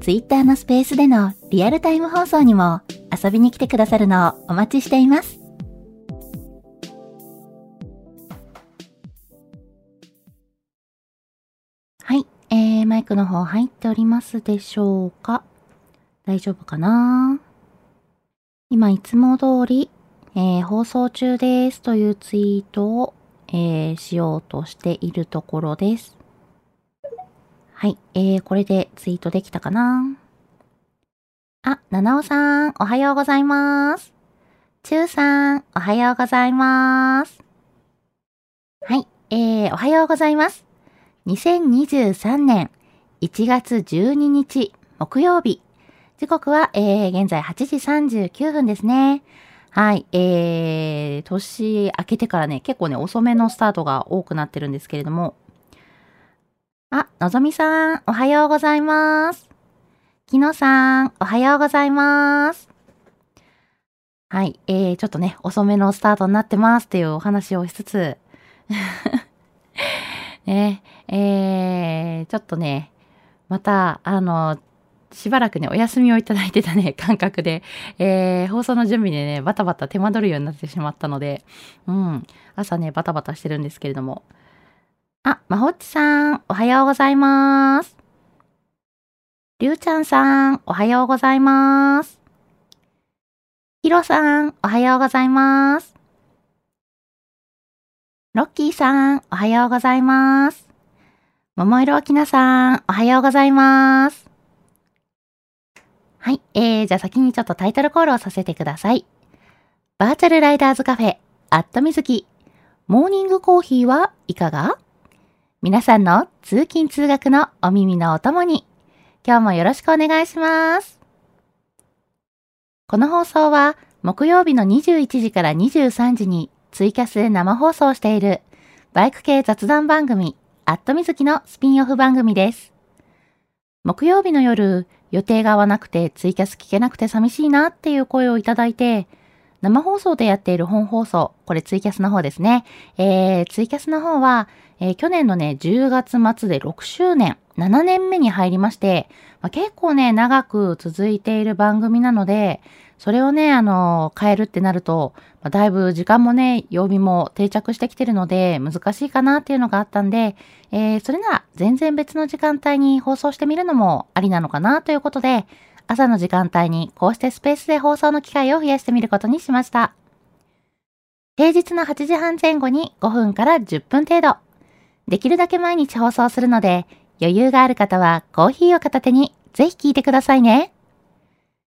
Twitter のスペースでのリアルタイム放送にも遊びに来てくださるのをお待ちしています。はい、えー、マイクの方入っておりますでしょうか？大丈夫かな？今いつも通り、えー、放送中ですというツイートを、えー、しようとしているところです。はい。えー、これでツイートできたかな？あ、七尾さん、おはようございます。ちゅうさん、おはようございます。はい。えー、おはようございます。2023年1月12日木曜日。時刻は、えー、現在8時39分ですね。はい。えー、年明けてからね、結構ね、遅めのスタートが多くなってるんですけれども、あ、のぞみさん、おはようございます。きのさん、おはようございます。はい、えー、ちょっとね、遅めのスタートになってますっていうお話をしつつ、ね、えー、ちょっとね、また、あの、しばらくね、お休みをいただいてたね、感覚で、えー、放送の準備でね、バタバタ手間取るようになってしまったので、うん、朝ね、バタバタしてるんですけれども、あ、まほっちさん、おはようございます。りゅうちゃんさん、おはようございます。ひろさん、おはようございます。ロッキーさん、おはようございます。ももいろきなさん、おはようございます。はい、えー、じゃあ先にちょっとタイトルコールをさせてください。バーチャルライダーズカフェ、アットみずき、モーニングコーヒーはいかが？皆さんの通勤通学のお耳のお供に、今日もよろしくお願いします。この放送は木曜日の21時から23時にツイキャスで生放送しているバイク系雑談番組、アットみずきのスピンオフ番組です。木曜日の夜、予定が合わなくてツイキャス聞けなくて寂しいなっていう声をいただいて、生放送でやっている本放送、これツイキャスの方ですね。えー、ツイキャスの方は、えー、去年のね、10月末で6周年、7年目に入りまして、まあ、結構ね、長く続いている番組なので、それをね、あの、変えるってなると、まあ、だいぶ時間もね、曜日も定着してきてるので、難しいかなっていうのがあったんで、えー、それなら全然別の時間帯に放送してみるのもありなのかなということで、朝の時間帯にこうしてスペースで放送の機会を増やしてみることにしました。平日の8時半前後に5分から10分程度。できるだけ毎日放送するので、余裕がある方はコーヒーを片手にぜひ聞いてくださいね。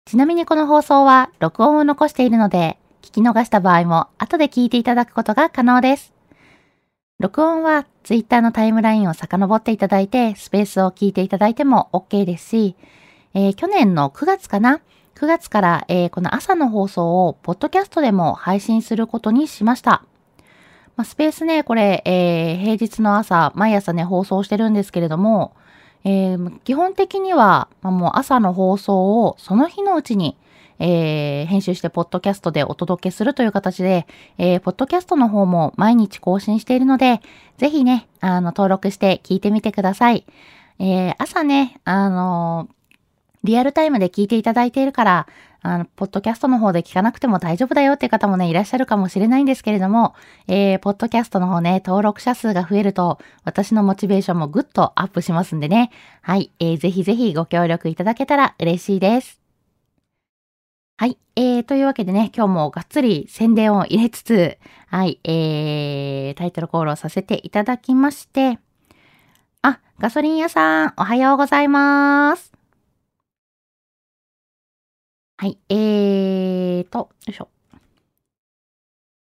ちなみにこの放送は録音を残しているので、聞き逃した場合も後で聞いていただくことが可能です。録音は Twitter のタイムラインを遡っていただいて、スペースを聞いていただいても OK ですし、えー、去年の9月かな ?9 月から、えー、この朝の放送をポッドキャストでも配信することにしました。まあ、スペースね、これ、えー、平日の朝、毎朝ね、放送してるんですけれども、えー、基本的には、まあ、もう朝の放送をその日のうちに、えー、編集してポッドキャストでお届けするという形で、えー、ポッドキャストの方も毎日更新しているので、ぜひね、あの、登録して聞いてみてください。えー、朝ね、あのリアルタイムで聞いていただいているから、あの、ポッドキャストの方で聞かなくても大丈夫だよっていう方もね、いらっしゃるかもしれないんですけれども、えー、ポッドキャストの方ね、登録者数が増えると、私のモチベーションもぐっとアップしますんでね。はい、えー、ぜひぜひご協力いただけたら嬉しいです。はい。えー、というわけでね、今日もがっつり宣伝を入れつつ、はい、えー、タイトルコールをさせていただきまして、あ、ガソリン屋さん、おはようございます。はい、えーと、よいしょ。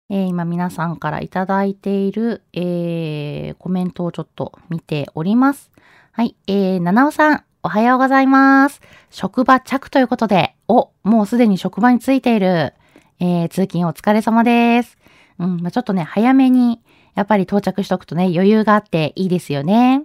えー、今皆さんからいただいている、えー、コメントをちょっと見ております。はい、えー、七尾さん、おはようございます。職場着ということで、お、もうすでに職場に着いている。えー、通勤お疲れ様です。うん、まあ、ちょっとね、早めに、やっぱり到着しとくとね、余裕があっていいですよね。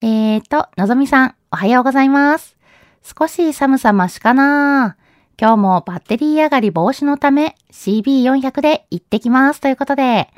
えーと、のぞみさん、おはようございます。少し寒さ増しかな今日もバッテリー上がり防止のため CB400 で行ってきますということで。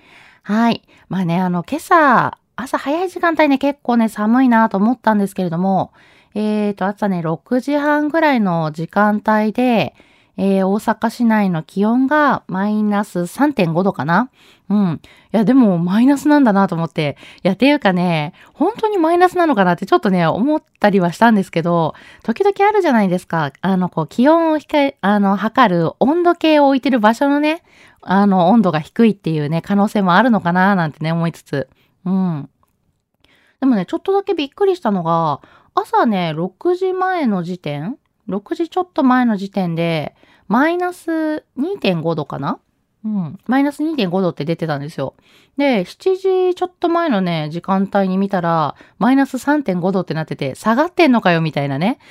はい。まあね、あの、今朝、朝早い時間帯ね、結構ね、寒いなと思ったんですけれども、えーと、朝ね、6時半ぐらいの時間帯で、えー、大阪市内の気温がマイナス3.5度かな？うん。いや、でもマイナスなんだなと思って。いや、っていうかね、本当にマイナスなのかなってちょっとね、思ったりはしたんですけど、時々あるじゃないですか。あの、こう、気温を控え、あの、測る温度計を置いてる場所のね、あの、温度が低いっていうね、可能性もあるのかななんてね、思いつつ。うん。でもね、ちょっとだけびっくりしたのが、朝ね、6時前の時点 ?6 時ちょっと前の時点で、マイナス2.5度かな？うん。マイナス2.5度って出てたんですよ。で、7時ちょっと前のね、時間帯に見たら、マイナス3.5度ってなってて、下がってんのかよ、みたいなね。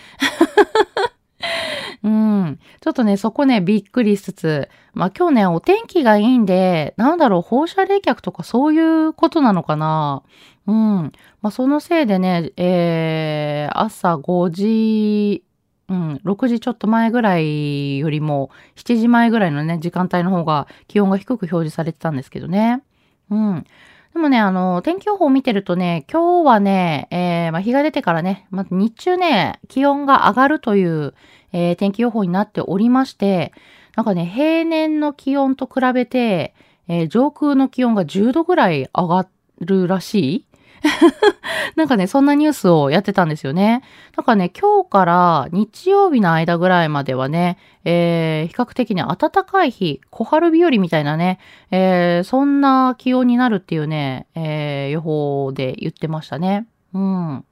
うん。ちょっとね、そこね、びっくりしつつ、まあ今日ね、お天気がいいんで、なんだろう、放射冷却とかそういうことなのかな？うん。まあそのせいでね、えー、朝5時、うん、6時ちょっと前ぐらいよりも、7時前ぐらいのね、時間帯の方が気温が低く表示されてたんですけどね。うん。でもね、あの、天気予報を見てるとね、今日はね、えー、まあ、日が出てからね、まず日中ね、気温が上がるという、えー、天気予報になっておりまして、なんかね、平年の気温と比べて、えー、上空の気温が10度ぐらい上がるらしい なんかね、そんなニュースをやってたんですよね。なんかね、今日から日曜日の間ぐらいまではね、えー、比較的に暖かい日、小春日和みたいなね、えー、そんな気温になるっていうね、えー、予報で言ってましたね。うん。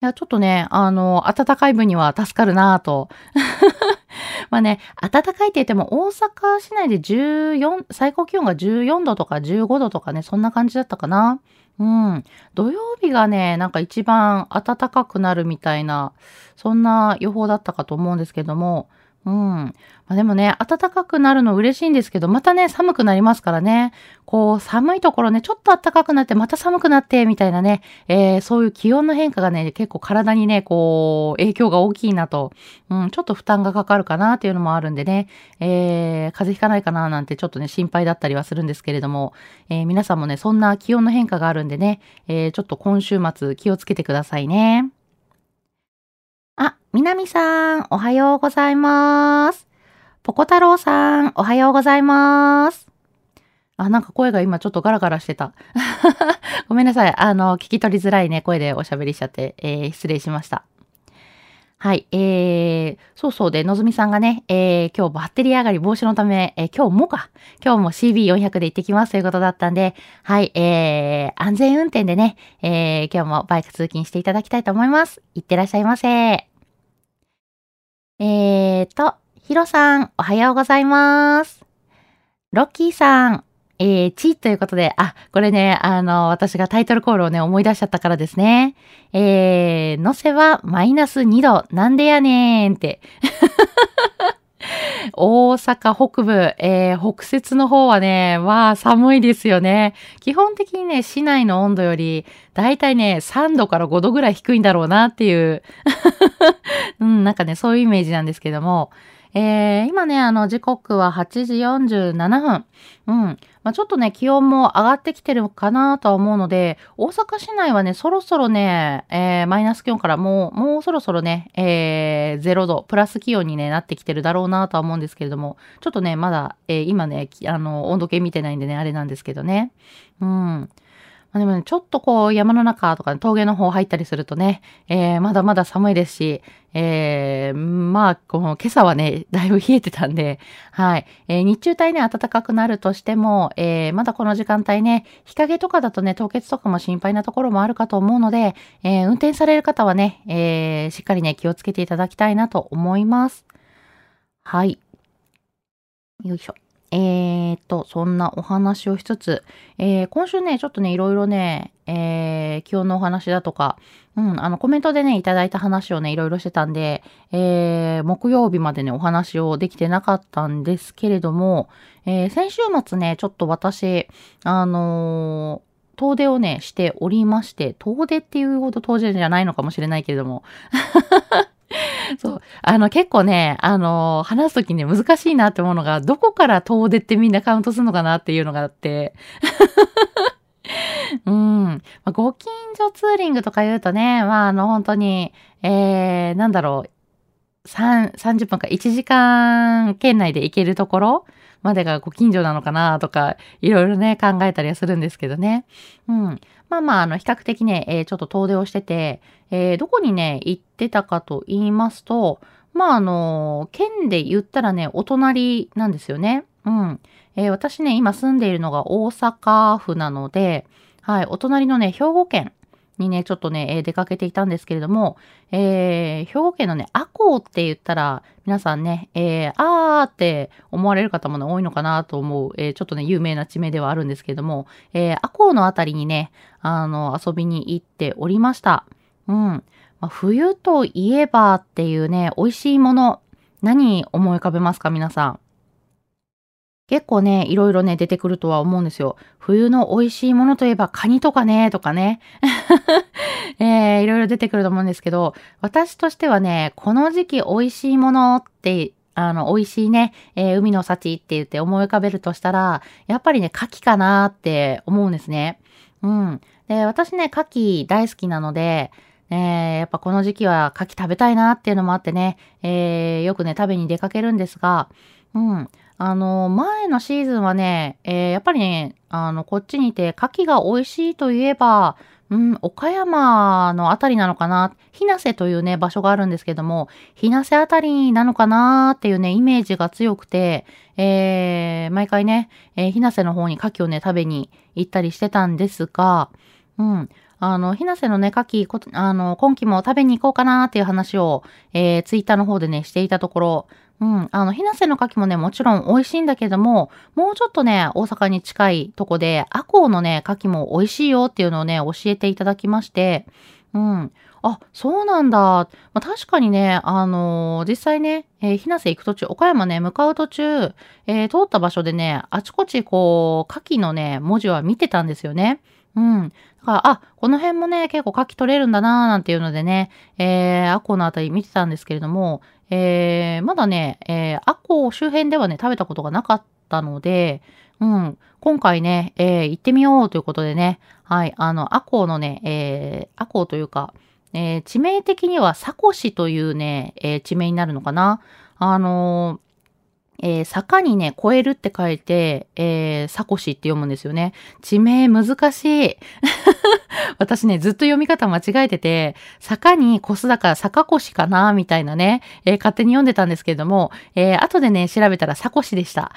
いや、ちょっとね、あの、暖かい分には助かるなぁと。まあね、暖かいって言っても大阪市内で14、最高気温が14度とか15度とかね、そんな感じだったかな。うん。土曜日がね、なんか一番暖かくなるみたいな、そんな予報だったかと思うんですけども、うん。まあ、でもね、暖かくなるの嬉しいんですけど、またね、寒くなりますからね。こう、寒いところね、ちょっと暖かくなって、また寒くなって、みたいなね、えー、そういう気温の変化がね、結構体にね、こう、影響が大きいなと、うん、ちょっと負担がかかるかなっていうのもあるんでね、えー、風邪ひかないかななんてちょっとね、心配だったりはするんですけれども、えー、皆さんもね、そんな気温の変化があるんでね、えー、ちょっと今週末気をつけてくださいね。あ、みなみさん、おはようございます。ぽこ太郎さん、おはようございます。あ、なんか声が今ちょっとガラガラしてた。ごめんなさい。あの、聞き取りづらいね、声でおしゃべりしちゃって、えー、失礼しました。はい。えー、そうそうで、のぞみさんがね、えー、今日バッテリー上がり防止のため、えー、今日もか。今日も CB400 で行ってきますということだったんで、はい。えー、安全運転でね、えー、今日もバイク通勤していただきたいと思います。いってらっしゃいませ。えーと、ヒロさん、おはようございます。ロッキーさん、えー、チーということで、あ、これね、あの、私がタイトルコールをね、思い出しちゃったからですね。えー、のせはマイナス2度、なんでやねーんって。大阪北部、えー、北節の方はね、まあ寒いですよね。基本的にね、市内の温度より、だいたいね、3度から5度ぐらい低いんだろうなっていう、うん、なんかね、そういうイメージなんですけども、えー、今ね、あの、時刻は8時47分。うん。まあ、ちょっとね、気温も上がってきてるかなとは思うので、大阪市内はね、そろそろね、えー、マイナス気温からもう、もうそろそろね、えー、0度、プラス気温に、ね、なってきてるだろうなとは思うんですけれども、ちょっとね、まだ、えー、今ね、あの、温度計見てないんでね、あれなんですけどね。うん。まあ、でもね、ちょっとこう山の中とか、ね、峠の方入ったりするとね、えー、まだまだ寒いですし、えー、まあ、この今朝はね、だいぶ冷えてたんで、はい。えー、日中帯ね、暖かくなるとしても、えー、まだこの時間帯ね、日陰とかだとね、凍結とかも心配なところもあるかと思うので、えー、運転される方はね、えー、しっかりね、気をつけていただきたいなと思います。はい。よいしょ。えーと、そんなお話をしつつ、えー、今週ね、ちょっとね、いろいろね、えー、気温のお話だとか、うん、あの、コメントでね、いただいた話をね、いろいろしてたんで、えー、木曜日までね、お話をできてなかったんですけれども、えー、先週末ね、ちょっと私、あの、遠出をね、しておりまして、遠出っていうほど遠出じゃないのかもしれないけれども、そう。あの、結構ね、あの、話すときね、難しいなって思うのが、どこから遠出ってみんなカウントするのかなっていうのがあって、うん。まあ、ご近所ツーリングとか言うとね、まあ、あの、本当に、えー、なんだろう、3、30分か1時間圏内で行けるところまでがご近所なのかなとか、いろいろね、考えたりはするんですけどね。うん。まあまあ、あの、比較的ね、えー、ちょっと遠出をしてて、えー、どこにね、行ってたかと言いますと、まあ、あの、県で言ったらね、お隣なんですよね。うん。えー、私ね、今住んでいるのが大阪府なので、はい、お隣のね、兵庫県にね、ちょっとね、え、出かけていたんですけれども、えー、兵庫県のね、赤穂って言ったら、皆さんね、えー、あーって思われる方もね、多いのかなと思う、えー、ちょっとね、有名な地名ではあるんですけれども、えー、赤穂のあたりにね、あの、遊びに行っておりました。うん。まあ、冬といえばっていうね、美味しいもの、何思い浮かべますか、皆さん？結構ね、いろいろね、出てくるとは思うんですよ。冬の美味しいものといえばカニとかね、とかね。えー、いろいろ出てくると思うんですけど、私としてはね、この時期美味しいものって、あの、美味しいね、えー、海の幸って言って思い浮かべるとしたら、やっぱりね、牡蠣かなって思うんですね。うん。で、私ね、牡蠣大好きなので、えー、やっぱこの時期は牡蠣食べたいなっていうのもあってね、えー、よくね、食べに出かけるんですが、うん。あの、前のシーズンはね、えー、やっぱりね、あの、こっちにいて、牡蠣が美味しいといえば、うん、岡山のあたりなのかな、ひなせというね、場所があるんですけども、ひなせあたりなのかなっていうね、イメージが強くて、えー、毎回ね、えー、ひなせの方に牡蠣をね、食べに行ったりしてたんですが、うん、あの、ひなせのね、牡蠣、あの、今期も食べに行こうかなっていう話を、えー、ツイッターの方でね、していたところ、うん。あの、ひなせの牡蠣もね、もちろん美味しいんだけども、もうちょっとね、大阪に近いとこで、アコウのね、牡蠣も美味しいよっていうのをね、教えていただきまして、うん。あ、そうなんだ。まあ、確かにね、あのー、実際ね、えー、ひなせ行く途中、岡山ね、向かう途中、えー、通った場所でね、あちこちこう、牡蠣のね、文字は見てたんですよね。うん。だから、あ、この辺もね、結構牡蠣取れるんだなーなんていうのでね、えー、アコのあたり見てたんですけれども、えー、まだね、えー、アコ周辺ではね、食べたことがなかったので、うん、今回ね、えー、行ってみようということでね、はい、あの、アコのね、えー、アコというか、えー、地名的にはサコシというね、えー、地名になるのかな。あのえー、坂にね、越えるって書いて、えー、サコシって読むんですよね。地名難しい。私ね、ずっと読み方間違えてて、坂に越すだから坂越かなみたいなね、えー、勝手に読んでたんですけれども、えー、後でね、調べたらサコシでした。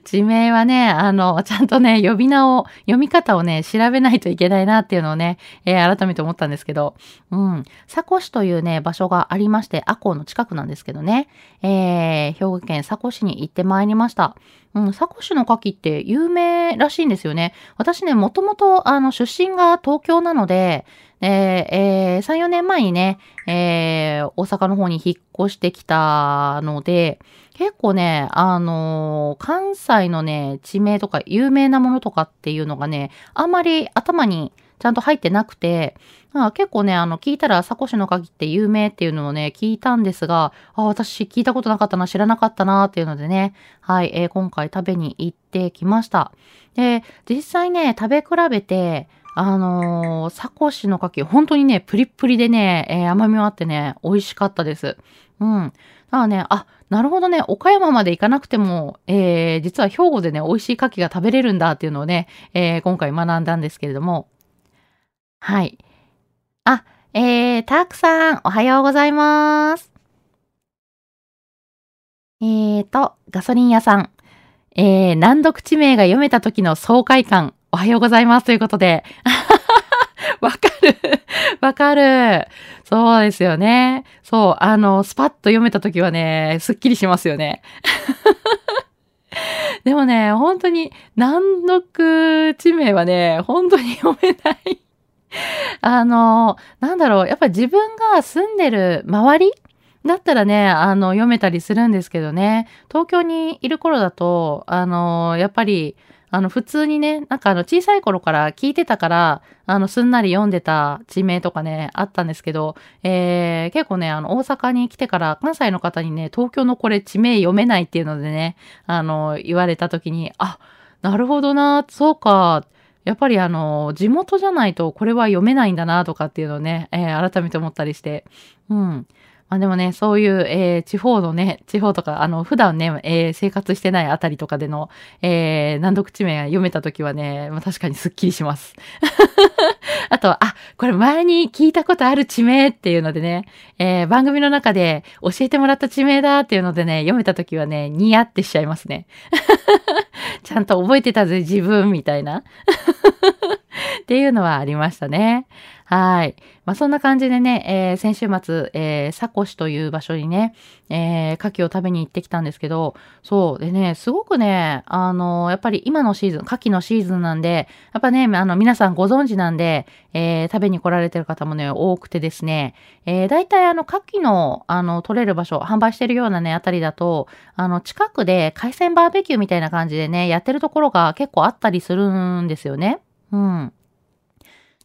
地名はね、あの、ちゃんとね、呼び名を、読み方をね、調べないといけないなっていうのをね、えー、改めて思ったんですけど、うん。佐古市というね、場所がありまして、赤穂の近くなんですけどね、えー、兵庫県佐古市に行ってまいりました。うん、佐古市の牡蠣って有名らしいんですよね。私ね、もともと、あの、出身が東京なので、えー、えー、3、4年前にね、えー、大阪の方に引っ越してきたので、結構ね、あのー、関西のね、地名とか有名なものとかっていうのがね、あんまり頭にちゃんと入ってなくて、あ結構ね、あの、聞いたら、サコシの鍵って有名っていうのをね、聞いたんですが、あ、私聞いたことなかったな、知らなかったなっていうのでね、はい、えー、今回食べに行ってきました。で、実際ね、食べ比べて、あのー、サコシの柿、本当にね、プリップリでね、えー、甘みもあってね、美味しかったです。うん。だからね、あ、なるほどね、岡山まで行かなくても、えー、実は兵庫でね、美味しい牡蠣が食べれるんだっていうのをね、えー、今回学んだんですけれども。はい。あ、えー、たくさん、おはようございます。えーと、ガソリン屋さん。えー、難読地名が読めた時の爽快感、おはようございますということで。わかる わかるそうですよね。そう、あの、スパッと読めた時はね、すっきりしますよね。でもね、本当に難読地名はね、本当に読めない あの、なんだろう、やっぱ自分が住んでる周りだったらね、あの、読めたりするんですけどね、東京にいる頃だと、あの、やっぱり、あの、普通にね、なんかあの、小さい頃から聞いてたから、あの、すんなり読んでた地名とかね、あったんですけど、えー、結構ね、あの、大阪に来てから、関西の方にね、東京のこれ地名読めないっていうのでね、あの、言われた時に、あ、なるほどな、そうか、やっぱりあの、地元じゃないとこれは読めないんだなとかっていうのをね、えー、改めて思ったりして、うん。まあでもね、そういう、えー、地方のね、地方とか、あの、普段ね、えー、生活してないあたりとかでの、えー、難読地名読めたときはね、まあ確かにスッキリします。あと、あ、これ前に聞いたことある地名っていうのでね、えー、番組の中で教えてもらった地名だっていうのでね、読めたときはね、ニヤってしちゃいますね。ちゃんと覚えてたぜ、自分、みたいな。っていうのはありましたね。はい。まあ、そんな感じでね、えー、先週末、えー、サコシという場所にね、えー、牡蠣を食べに行ってきたんですけど、そう。でね、すごくね、あのー、やっぱり今のシーズン、牡蠣のシーズンなんで、やっぱね、あの、皆さんご存知なんで、えー、食べに来られてる方もね、多くてですね、えー、大体あの、牡蠣の、あの、取れる場所、販売してるようなね、あたりだと、あの、近くで海鮮バーベキューみたいな感じでね、やってるところが結構あったりするんですよね。うん。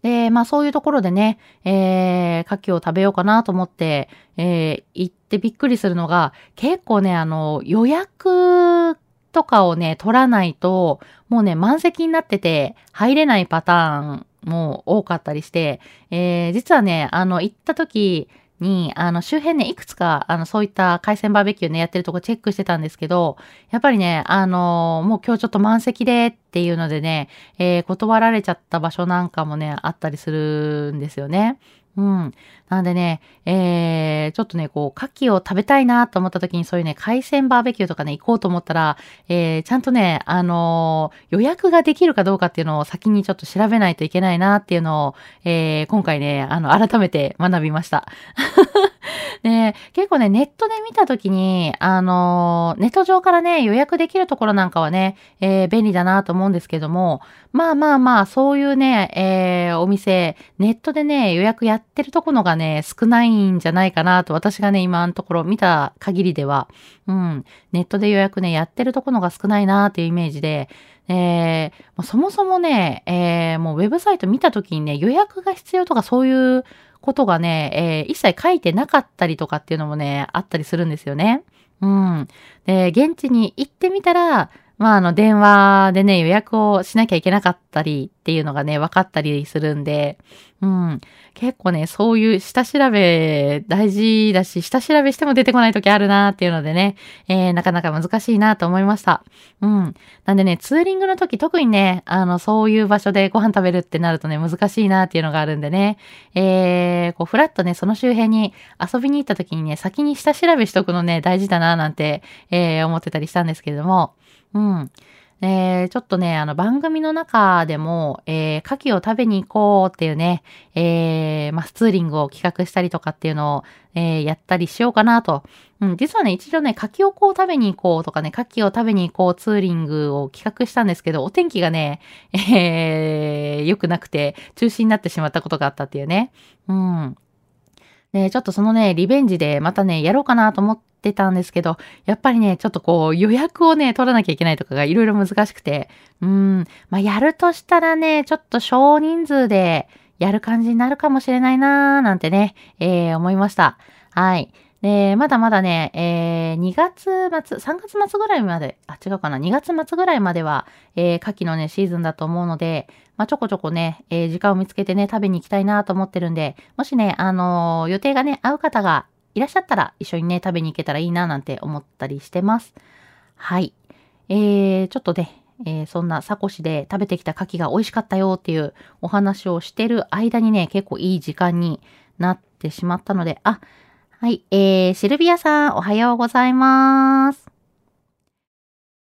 で、まあそういうところでね、えー、牡蠣を食べようかなと思って、えー、行ってびっくりするのが、結構ね、あの、予約とかをね、取らないと、もうね、満席になってて、入れないパターンも多かったりして、えー、実はね、あの、行った時、に、あの、周辺ね、いくつか、あの、そういった海鮮バーベキューね、やってるとこチェックしてたんですけど、やっぱりね、あの、もう今日ちょっと満席でっていうのでね、えー、断られちゃった場所なんかもね、あったりするんですよね。うん。なんでね、えー、ちょっとね、こう、牡蠣を食べたいなと思った時にそういうね、海鮮バーベキューとかね、行こうと思ったら、えー、ちゃんとね、あのー、予約ができるかどうかっていうのを先にちょっと調べないといけないなっていうのを、えー、今回ね、あの、改めて学びました。で、結構ね、ネットで見たときに、あのネット上からね、予約できるところなんかはね、えー、便利だなと思うんですけども、まあまあまあ、そういうね、えー、お店、ネットでね、予約やってるところがね、少ないんじゃないかなと、私がね、今のところ見た限りでは、うん、ネットで予約ね、やってるところが少ないなっていうイメージで、えー、そもそもね、えー、もうウェブサイト見たときにね、予約が必要とかそういうことがね、えー、一切書いてなかったりとかっていうのもね、あったりするんですよね。うん。で、現地に行ってみたら、まあ、あの、電話でね、予約をしなきゃいけなかったりっていうのがね、分かったりするんで、うん。結構ね、そういう下調べ大事だし、下調べしても出てこない時あるなっていうのでね、えー、なかなか難しいなと思いました。うん。なんでね、ツーリングの時特にね、あの、そういう場所でご飯食べるってなるとね、難しいなっていうのがあるんでね、えー、こう、ふらっとね、その周辺に遊びに行った時にね、先に下調べしとくのね、大事だななんて、えー、思ってたりしたんですけれども、うん。えー、ちょっとね、あの番組の中でも、えー、牡蠣を食べに行こうっていうね、えー、まあ、ツーリングを企画したりとかっていうのを、えー、やったりしようかなと。うん、実はね、一度ね、牡蠣をこう食べに行こうとかね、牡蠣を食べに行こうツーリングを企画したんですけど、お天気がね、えー、良くなくて、中止になってしまったことがあったっていうね。うん。ね、ちょっとそのね、リベンジでまたね、やろうかなと思ってたんですけど、やっぱりね、ちょっとこう予約をね、取らなきゃいけないとかがいろいろ難しくて、うん、まあやるとしたらね、ちょっと少人数でやる感じになるかもしれないなーなんてね、えー、思いました。はい。で、まだまだね、えー、2月末、3月末ぐらいまで、あ、違うかな、2月末ぐらいまでは、えー、牡蠣のね、シーズンだと思うので、まあ、ちょこちょこね、えー、時間を見つけてね、食べに行きたいなと思ってるんで、もしね、あのー、予定がね、合う方がいらっしゃったら、一緒にね、食べに行けたらいいななんて思ったりしてます。はい。えー、ちょっとね、えー、そんなサコシで食べてきた牡蠣が美味しかったよっていうお話をしてる間にね、結構いい時間になってしまったので、あ、はい、えー、シルビアさん、おはようございます。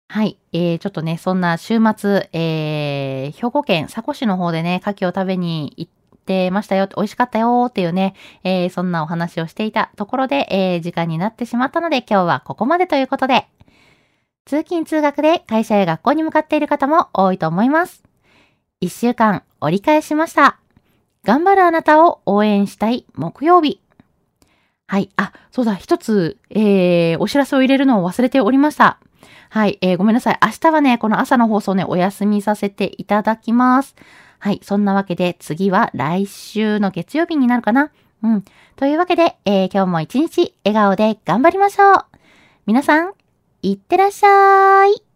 はい、えー、ちょっとね、そんな週末、えー、兵庫県佐古市の方でね、牡蠣を食べに行ってましたよ、美味しかったよっていうね、えー、そんなお話をしていたところで、えー、時間になってしまったので、今日はここまでということで、通勤通学で会社や学校に向かっている方も多いと思います。一週間折り返しました。頑張るあなたを応援したい木曜日。はい。あ、そうだ、一つ、えー、お知らせを入れるのを忘れておりました。はい。えー、ごめんなさい。明日はね、この朝の放送ね、お休みさせていただきます。はい。そんなわけで、次は来週の月曜日になるかな。うん。というわけで、えー、今日も一日笑顔で頑張りましょう。皆さん、いってらっしゃい。